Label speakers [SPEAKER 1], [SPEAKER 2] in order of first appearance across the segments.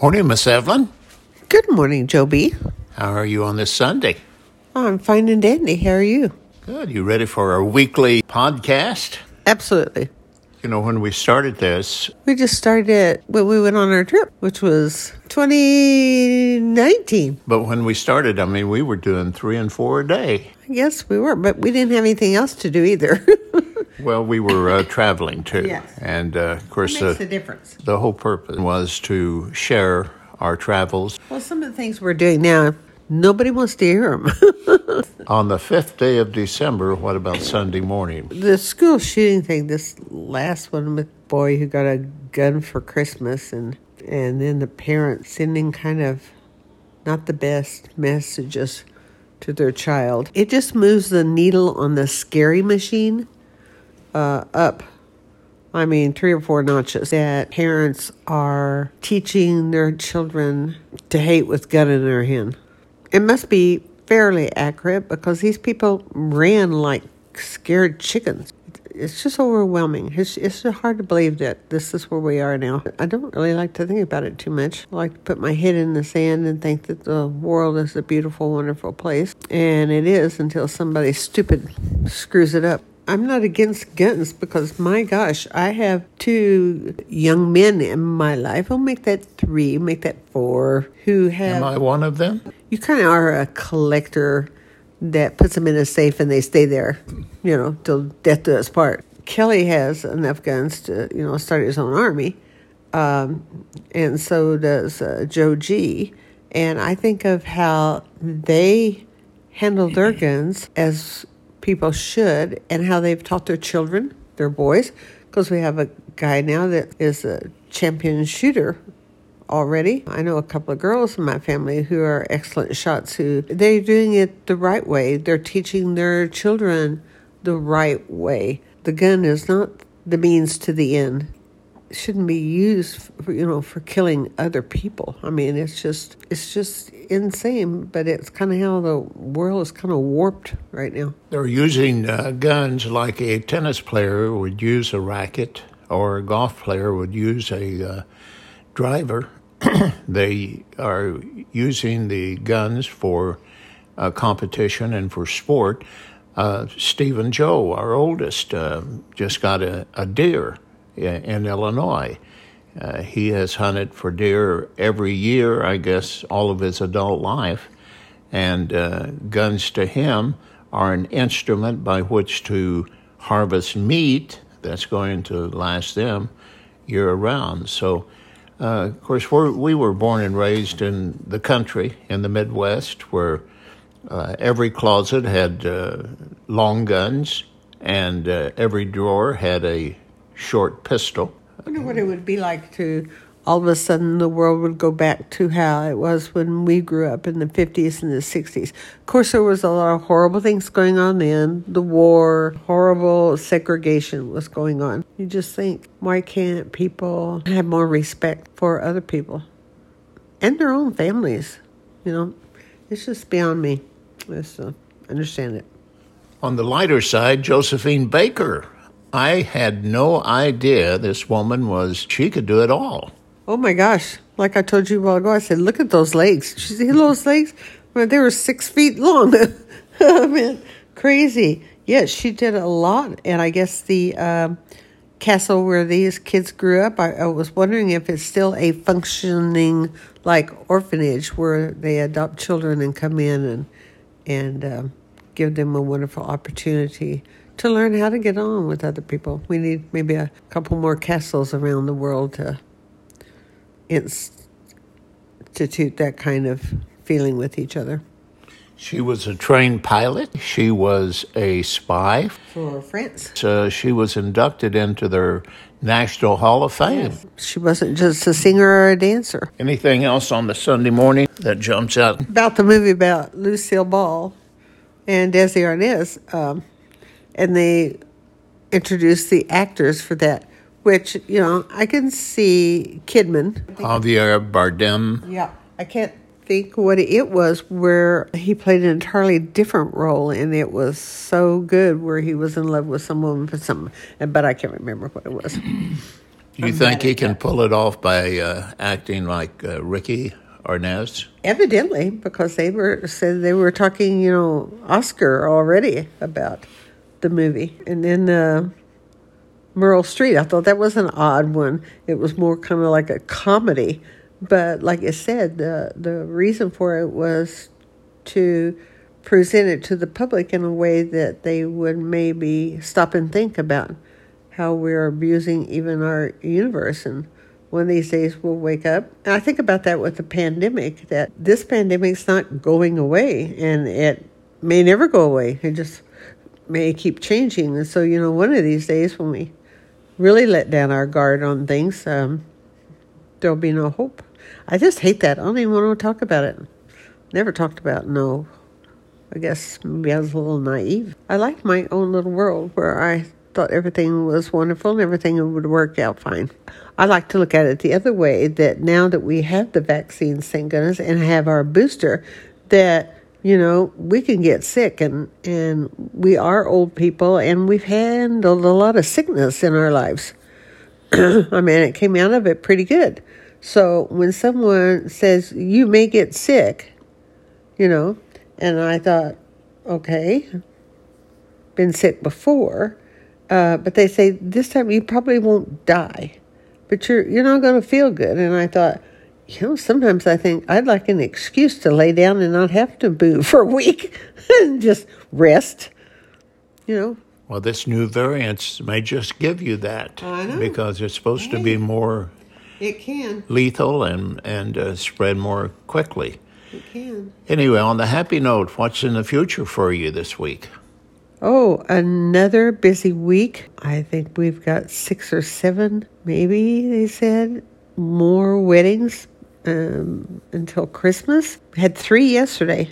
[SPEAKER 1] Morning, Miss Evelyn.
[SPEAKER 2] Good morning, Joe B.
[SPEAKER 1] How are you on this Sunday?
[SPEAKER 2] Oh, I'm fine and dandy. How are you?
[SPEAKER 1] Good. You ready for our weekly podcast?
[SPEAKER 2] Absolutely.
[SPEAKER 1] You know, when we started this,
[SPEAKER 2] We just started it when we went on our trip, which was 2019.
[SPEAKER 1] but when we started, I mean, we were doing three and four a day.
[SPEAKER 2] Guess we were, but we didn't have anything else to do either.
[SPEAKER 1] Well, we were uh, traveling too.
[SPEAKER 2] Yes.
[SPEAKER 1] And uh, of course,
[SPEAKER 2] a difference.
[SPEAKER 1] the whole purpose was to share our travels.
[SPEAKER 2] Well, some of the things we're doing now, nobody wants to hear them.
[SPEAKER 1] On the fifth day of December, what about Sunday morning?
[SPEAKER 2] the school shooting thing, this last one with the boy who got a gun for Christmas, and and then the parents sending kind of not the best messages to their child. It just moves the needle on the scary machine uh, up. I mean, three or four notches. That parents are teaching their children to hate with gun in their hand. It must be fairly accurate because these people ran like scared chickens. It's just overwhelming. It's, it's hard to believe that this is where we are now. I don't really like to think about it too much. I like to put my head in the sand and think that the world is a beautiful, wonderful place. And it is until somebody stupid screws it up. I'm not against guns because my gosh, I have two young men in my life. I'll make that three, make that four, who have
[SPEAKER 1] Am I one of them?
[SPEAKER 2] you kind of are a collector that puts them in a safe and they stay there, you know, till death do us part. Kelly has enough guns to, you know, start his own army, um, and so does uh, Joe G. And I think of how they handle their guns as people should, and how they've taught their children, their boys, because we have a guy now that is a champion shooter already. I know a couple of girls in my family who are excellent shots who they're doing it the right way. They're teaching their children the right way. The gun is not the means to the end. It shouldn't be used for, you know for killing other people. I mean, it's just it's just insane, but it's kind of how the world is kind of warped right now.
[SPEAKER 1] They're using uh, guns like a tennis player would use a racket or a golf player would use a uh, driver. they are using the guns for uh, competition and for sport. Uh, Stephen Joe, our oldest, uh, just got a, a deer in, in Illinois. Uh, he has hunted for deer every year, I guess, all of his adult life. And uh, guns to him are an instrument by which to harvest meat that's going to last them year round. So, uh, of course, we're, we were born and raised in the country, in the Midwest, where uh, every closet had uh, long guns and uh, every drawer had a short pistol.
[SPEAKER 2] I wonder what it would be like to all of a sudden the world would go back to how it was when we grew up in the 50s and the 60s. Of course, there was a lot of horrible things going on then. The war, horrible segregation was going on. You just think, why can't people have more respect for other people and their own families? You know, it's just beyond me. It's, uh, understand it.
[SPEAKER 1] On the lighter side, Josephine Baker. I had no idea this woman was, she could do it all.
[SPEAKER 2] Oh my gosh. Like I told you a while ago, I said, look at those legs. You see those legs? Well, they were six feet long. I mean, crazy. Yes, she did a lot. And I guess the um, castle where these kids grew up, I, I was wondering if it's still a functioning like orphanage where they adopt children and come in and, and um, give them a wonderful opportunity to learn how to get on with other people. We need maybe a couple more castles around the world to institute that kind of feeling with each other.
[SPEAKER 1] She was a trained pilot. She was a spy.
[SPEAKER 2] For France.
[SPEAKER 1] Uh, she was inducted into their National Hall of Fame.
[SPEAKER 2] She wasn't just a singer or a dancer.
[SPEAKER 1] Anything else on the Sunday morning that jumps out?
[SPEAKER 2] About the movie about Lucille Ball and Desi Arnaz, um, and they introduced the actors for that, which, you know, I can see Kidman.
[SPEAKER 1] Javier Bardem.
[SPEAKER 2] Yeah. I can't think what it was where he played an entirely different role and it was so good where he was in love with some woman for something but i can't remember what it was
[SPEAKER 1] you think he can pull it off by uh, acting like uh, Ricky Arnaz?
[SPEAKER 2] Evidently, because they were said they were talking, you know, Oscar already about the movie, and then uh, Meryl Streep. I thought that was an odd one. It was more kind of like a comedy, but like I said, the the reason for it was to present it to the public in a way that they would maybe stop and think about how we're abusing even our universe. And one of these days we'll wake up. And I think about that with the pandemic, that this pandemic's not going away and it may never go away. It just may keep changing. And so, you know, one of these days when we really let down our guard on things, um, there'll be no hope. I just hate that. I don't even want to talk about it. Never talked about no. I guess maybe I was a little naive. I liked my own little world where I thought everything was wonderful and everything would work out fine. I like to look at it the other way that now that we have the vaccines, thank goodness, and have our booster, that you know we can get sick and and we are old people and we've handled a lot of sickness in our lives. I mean, it came out of it pretty good. So when someone says you may get sick, you know, and I thought, okay, been sick before uh, but they say this time you probably won't die, but you're you're not going to feel good. And I thought, you know, sometimes I think I'd like an excuse to lay down and not have to move for a week and just rest. You know.
[SPEAKER 1] Well, this new variant may just give you that because it's supposed hey, to be more.
[SPEAKER 2] It can
[SPEAKER 1] lethal and and uh, spread more quickly.
[SPEAKER 2] It can.
[SPEAKER 1] Anyway, on the happy note, what's in the future for you this week?
[SPEAKER 2] Oh, another busy week. I think we've got six or seven, maybe they said, more weddings um, until Christmas. Had three yesterday,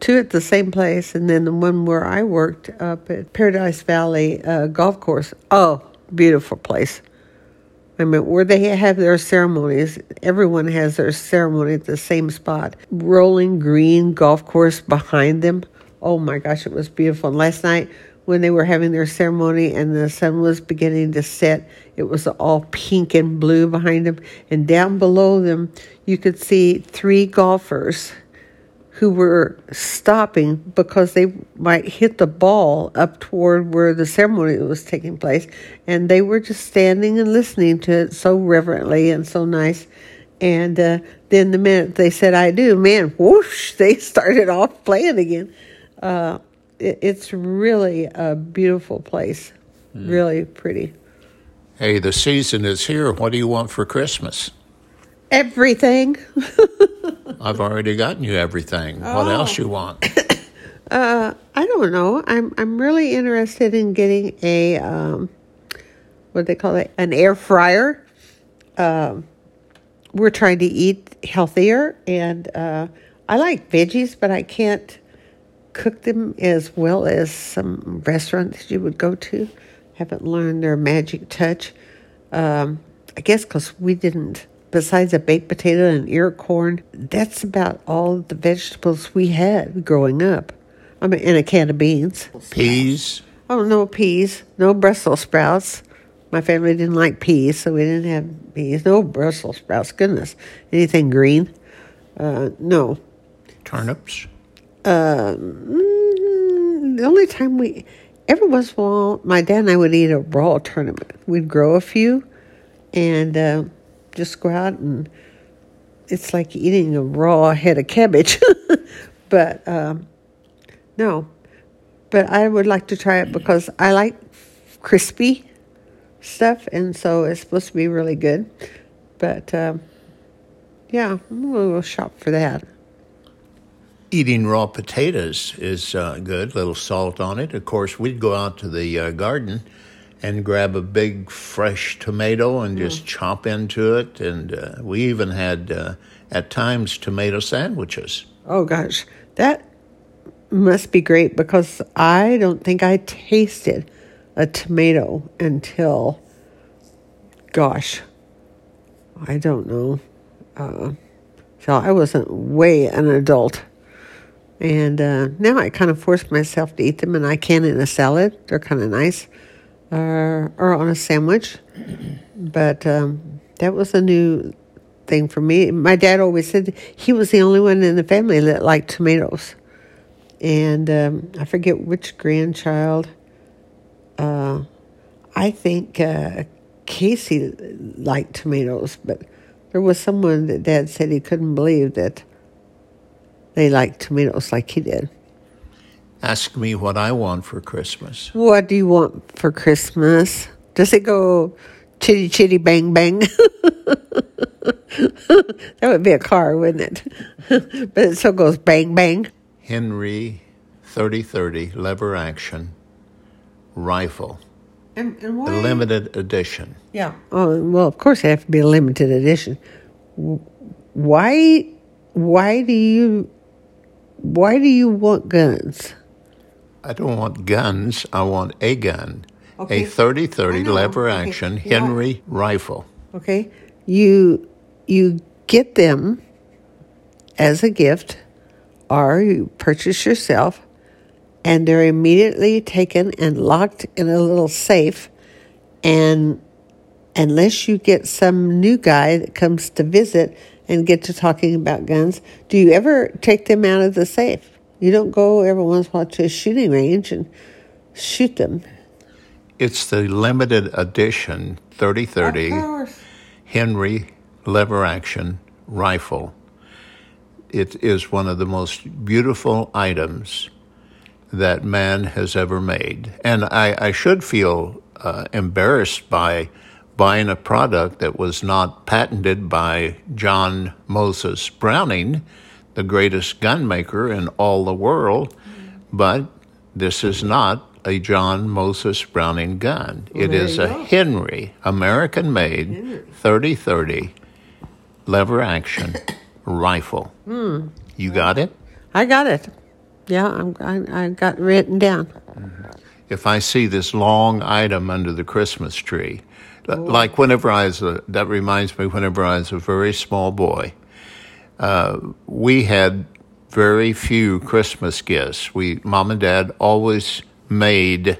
[SPEAKER 2] two at the same place, and then the one where I worked up at Paradise Valley uh, Golf Course. Oh, beautiful place. I mean, where they have their ceremonies, everyone has their ceremony at the same spot. Rolling green golf course behind them oh my gosh, it was beautiful. And last night, when they were having their ceremony and the sun was beginning to set, it was all pink and blue behind them. And down below them, you could see three golfers who were stopping because they might hit the ball up toward where the ceremony was taking place. And they were just standing and listening to it so reverently and so nice. And uh, then the minute they said, I do, man, whoosh, they started off playing again. Uh, it, it's really a beautiful place. Mm. Really pretty.
[SPEAKER 1] Hey, the season is here. What do you want for Christmas?
[SPEAKER 2] Everything.
[SPEAKER 1] I've already gotten you everything. Oh. What else you want?
[SPEAKER 2] uh, I don't know. I'm I'm really interested in getting a um, what do they call it? An air fryer. Um, we're trying to eat healthier, and uh, I like veggies, but I can't cook them as well as some restaurants you would go to. Haven't learned their magic touch. Um, I guess because we didn't, besides a baked potato and ear corn, that's about all the vegetables we had growing up. I mean, in a can of beans.
[SPEAKER 1] Peas?
[SPEAKER 2] Oh, no peas. No Brussels sprouts. My family didn't like peas, so we didn't have peas. No Brussels sprouts. Goodness. Anything green? Uh, no.
[SPEAKER 1] Turnips?
[SPEAKER 2] Um, the only time we, every once in a while, my dad and I would eat a raw turnip. We'd grow a few and uh, just go out and it's like eating a raw head of cabbage. but um, no, but I would like to try it because I like crispy stuff, and so it's supposed to be really good. But um, yeah, we'll shop for that
[SPEAKER 1] eating raw potatoes is uh, good. A little salt on it. Of course, we'd go out to the uh, garden and grab a big fresh tomato and just mm. chop into it. And uh, we even had uh, at times tomato sandwiches.
[SPEAKER 2] Oh gosh, that must be great because I don't think I tasted a tomato until, gosh, I don't know. Uh, so I wasn't way an adult. And uh, now I kind of force myself to eat them, and I can in a salad. They're kind of nice. uh, or on a sandwich. But um, that was a new thing for me. My dad always said he was the only one in the family that liked tomatoes. And um, I forget which grandchild. Uh, I think uh, Casey liked tomatoes, but there was someone that dad said he couldn't believe that they like tomatoes like he did.
[SPEAKER 1] Ask me what I want for Christmas.
[SPEAKER 2] What do you want for Christmas? Does it go chitty chitty bang bang? that would be a car, wouldn't it? but it still goes bang bang.
[SPEAKER 1] Henry 3030 lever action rifle.
[SPEAKER 2] And, and
[SPEAKER 1] why? A limited edition.
[SPEAKER 2] Yeah. Oh well, of course it have to be a limited edition. Why? Why do you? Why do you want guns?
[SPEAKER 1] I don't want guns. I want a gun, okay. a 30-30 lever okay. action Henry yeah. rifle.
[SPEAKER 2] Okay, you you get them as a gift, or you purchase yourself and they're immediately taken and locked in a little safe. And unless you get some new guy that comes to visit and get to talking about guns, do you ever take them out of the safe? You don't go every once in a while to a shooting range and shoot them.
[SPEAKER 1] It's the limited edition 3030 Henry lever action rifle. It is one of the most beautiful items that man has ever made. And I, I should feel uh, embarrassed by buying a product that was not patented by John Moses Browning, the greatest gunmaker in all the world. But this is not a John Moses Browning gun. Well, it is a go. Henry, American made, 3030 lever action rifle.
[SPEAKER 2] Mm.
[SPEAKER 1] You got it?
[SPEAKER 2] I got it. Yeah, I'm, I, I got written down.
[SPEAKER 1] If I see this long item under the Christmas tree, like whenever I was a, that reminds me whenever I was a very small boy, uh, we had very few Christmas gifts. We, mom and dad, always made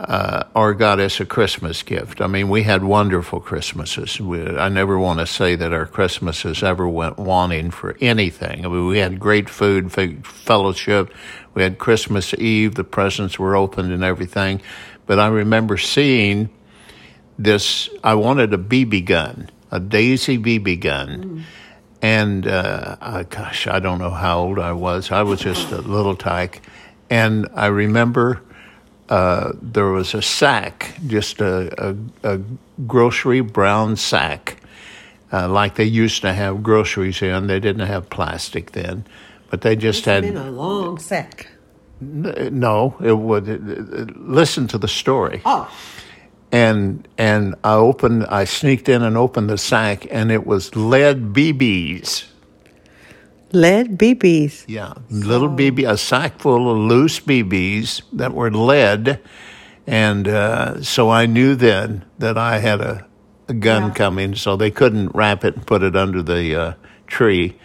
[SPEAKER 1] uh, or got us a Christmas gift. I mean, we had wonderful Christmases. We, I never want to say that our Christmases ever went wanting for anything. I mean, we had great food, fellowship. We had Christmas Eve. The presents were opened and everything. But I remember seeing this. I wanted a BB gun, a Daisy BB gun. Mm. And uh, I, gosh, I don't know how old I was. I was just a little tyke. And I remember uh, there was a sack, just a, a, a grocery brown sack, uh, like they used to have groceries in. They didn't have plastic then, but they just
[SPEAKER 2] it's
[SPEAKER 1] had
[SPEAKER 2] been a long sack.
[SPEAKER 1] no, it would. It, it, listen to the story.
[SPEAKER 2] Oh.
[SPEAKER 1] And and I opened. I sneaked in and opened the sack, and it was lead BBs.
[SPEAKER 2] Lead BBs.
[SPEAKER 1] Yeah, little BB, a sack full of loose BBs that were lead, and uh, so I knew then that I had a, a gun yeah. coming. So they couldn't wrap it and put it under the uh, tree.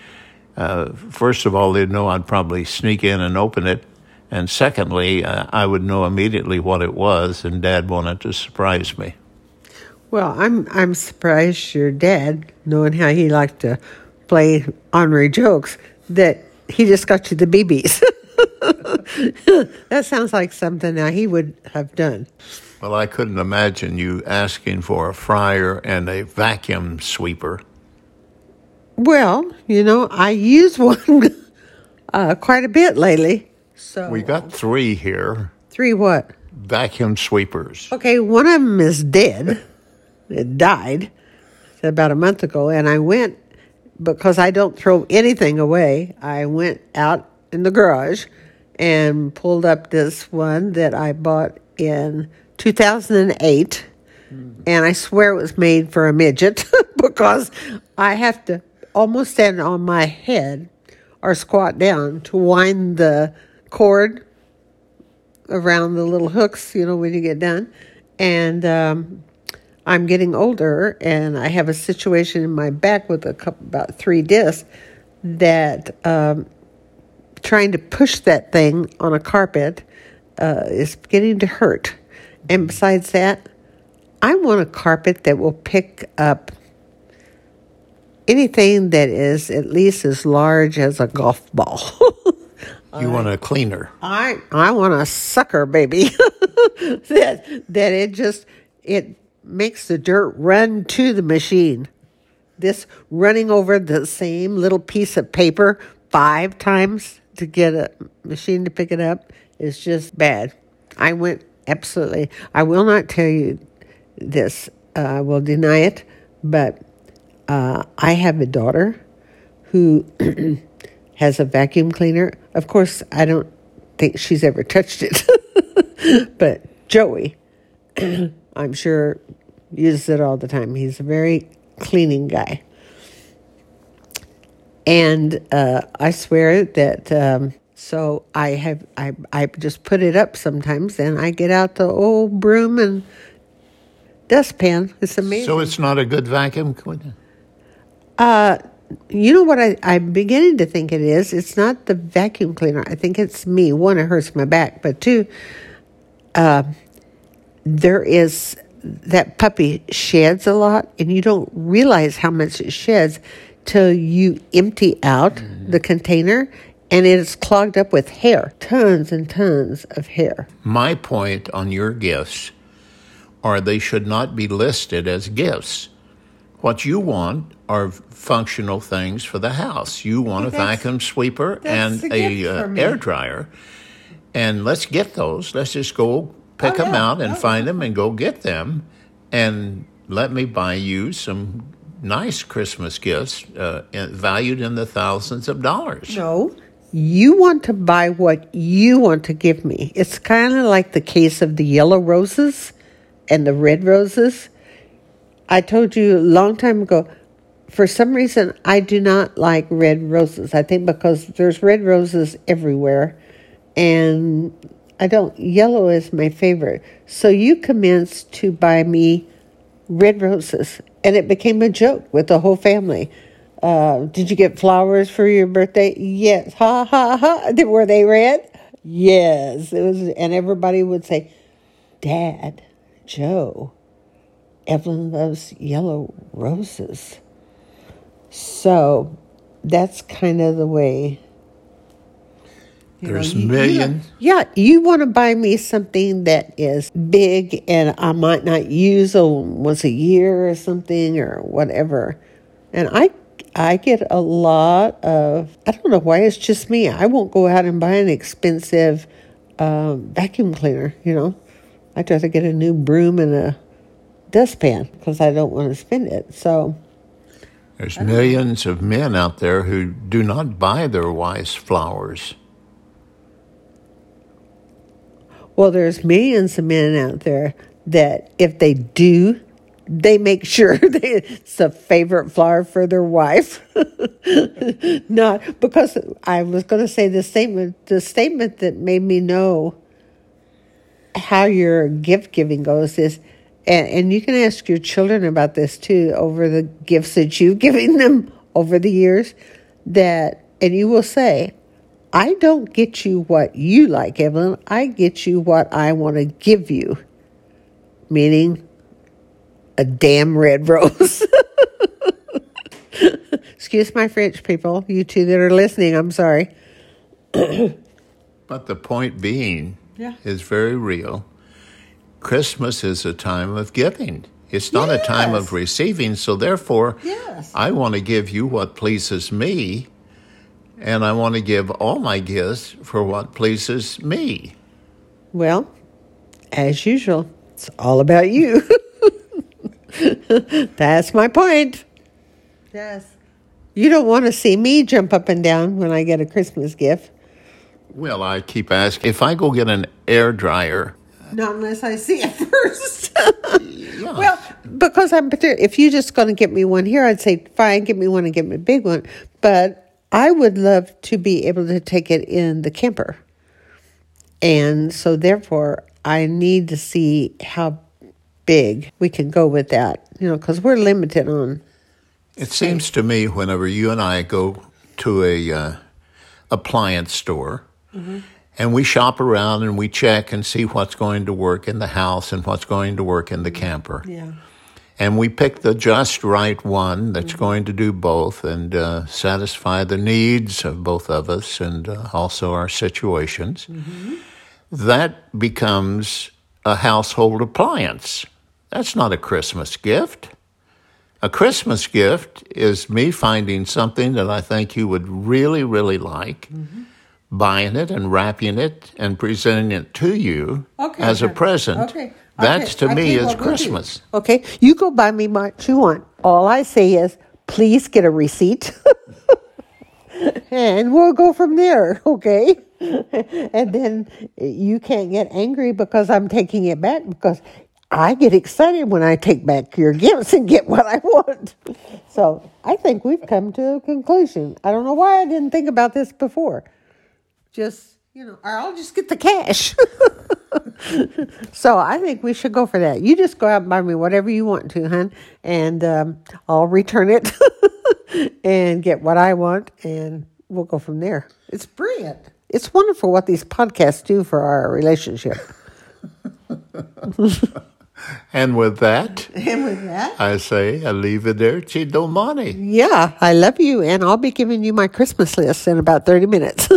[SPEAKER 1] Uh, first of all, they'd know I'd probably sneak in and open it, and secondly, uh, I would know immediately what it was, and Dad wanted to surprise me.
[SPEAKER 2] Well, I'm I'm surprised your dad, knowing how he liked to play honorary jokes that he just got you the BBs. that sounds like something that he would have done.
[SPEAKER 1] Well, I couldn't imagine you asking for a fryer and a vacuum sweeper.
[SPEAKER 2] Well, you know, I use one uh, quite a bit lately. So
[SPEAKER 1] we got three here.
[SPEAKER 2] Three what?
[SPEAKER 1] Vacuum sweepers.
[SPEAKER 2] Okay, one of them is dead. it died about a month ago, and I went because I don't throw anything away, I went out in the garage and pulled up this one that I bought in 2008. Mm. And I swear it was made for a midget because I have to almost stand on my head or squat down to wind the cord around the little hooks, you know, when you get done. And um, I'm getting older and I have a situation in my back with a couple, about three discs that um, trying to push that thing on a carpet uh, is getting to hurt. And besides that, I want a carpet that will pick up anything that is at least as large as a golf ball.
[SPEAKER 1] You want a cleaner.
[SPEAKER 2] I I want a sucker baby that that it just it makes the dirt run to the machine. This running over the same little piece of paper five times to get a machine to pick it up is just bad. I went absolutely. I will not tell you this. Uh, I will deny it, but uh, I have a daughter who has a vacuum cleaner. Of course, I don't think she's ever touched it, but Joey, I'm sure, uses it all the time. He's a very cleaning guy. And uh, I swear that um, so I have I I just put it up sometimes, and I get out the old broom and dustpan. It's amazing.
[SPEAKER 1] So it's not a good vacuum cleaner.
[SPEAKER 2] Uh, you know what I, I'm beginning to think it is? It's not the vacuum cleaner. I think it's me. One, it hurts my back, but two, uh, there is that puppy sheds a lot, and you don't realize how much it sheds till you empty out mm-hmm. the container and it is clogged up with hair, tons and tons of hair.
[SPEAKER 1] My point on your gifts are they should not be listed as gifts. What you want are functional things for the house. You want a vacuum sweeper and a uh, air dryer. And let's get those. Let's just go pick oh, them yeah. out and oh, find yeah. them and go get them. And let me buy you some nice Christmas gifts uh, valued in the thousands of dollars.
[SPEAKER 2] No, you want to buy what you want to give me. It's kind of like the case of the yellow roses and the red roses. I told you a long time ago, for some reason, I do not like red roses. I think because there's red roses everywhere, and I don't. Yellow is my favorite. So you commenced to buy me red roses, and it became a joke with the whole family. Uh, did you get flowers for your birthday? Yes. Ha ha ha. Were they red? Yes. It was, and everybody would say, "Dad, Joe, Evelyn loves yellow roses." So that's kind of the way
[SPEAKER 1] there's know, millions.
[SPEAKER 2] You, yeah, you want to buy me something that is big and I might not use a, once a year or something or whatever. And I I get a lot of I don't know why it's just me. I won't go out and buy an expensive um, vacuum cleaner. You know, I'd rather get a new broom and a dustpan because I don't want to spend it. So.
[SPEAKER 1] There's millions of men out there who do not buy their wives flowers.
[SPEAKER 2] Well, there's millions of men out there that if they do, they make sure they, it's a favorite flower for their wife. Not because I was going to say the statement, the statement that made me know how your gift giving goes is, and, and you can ask your children about this too over the gifts that you've given them over the years, that, and you will say, I don't get you what you like, Evelyn. I get you what I want to give you. Meaning a damn red rose. Excuse my French, people. You two that are listening, I'm sorry.
[SPEAKER 1] but the point being yeah. is very real. Christmas is a time of giving. It's not yes. a time of receiving, so therefore, yes. I want to give you what pleases me and I want to give all my gifts for what pleases me.
[SPEAKER 2] Well, as usual, it's all about you. That's my point. Yes. You don't want to see me jump up and down when I get a Christmas gift.
[SPEAKER 1] Well, I keep asking if I go get an air dryer.
[SPEAKER 2] Not unless I see it first. yeah. Well, because I'm particular. if you're just going to get me one here, I'd say fine, get me one and get me a big one. But I would love to be able to take it in the camper. And so, therefore, I need to see how big we can go with that, you know, because we're limited on.
[SPEAKER 1] It seems to me whenever you and I go to a uh, appliance store, mm-hmm. And we shop around and we check and see what's going to work in the house and what's going to work in the camper.
[SPEAKER 2] Yeah.
[SPEAKER 1] And we pick the just right one that's going to do both and uh, satisfy the needs of both of us and uh, also our situations. That becomes a household appliance. That's not a Christmas gift. A Christmas gift is me finding something that I think you would really, really like, buying it and wrapping it and presenting it to you
[SPEAKER 2] Okay.
[SPEAKER 1] as a present.
[SPEAKER 2] Okay.
[SPEAKER 1] That's
[SPEAKER 2] Okay.
[SPEAKER 1] to me
[SPEAKER 2] Okay,
[SPEAKER 1] is
[SPEAKER 2] well, we'll
[SPEAKER 1] Christmas.
[SPEAKER 2] Okay, you go buy me what you want. All I say is, please get a receipt, and we'll go from there. Okay, and then you can't get angry because I'm taking it back because I get excited when I take back your gifts and get what I want. So I think we've come to a conclusion. I don't know why I didn't think about this before. Just you know, or I'll just get the cash. So I think we should go for that. You just go out and buy me whatever you want to, hon, and um, I'll return it and get what I want, and we'll go from there. It's brilliant. It's wonderful what these podcasts do for our relationship.
[SPEAKER 1] And with that,
[SPEAKER 2] And with that,
[SPEAKER 1] I say, arrivederci domani.
[SPEAKER 2] yeah, I love you, and I'll be giving you my Christmas list in about 30 minutes.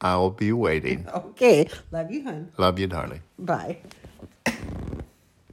[SPEAKER 1] I'll be waiting.
[SPEAKER 2] Okay. Love you, hon.
[SPEAKER 1] Love you, darling.
[SPEAKER 2] Bye.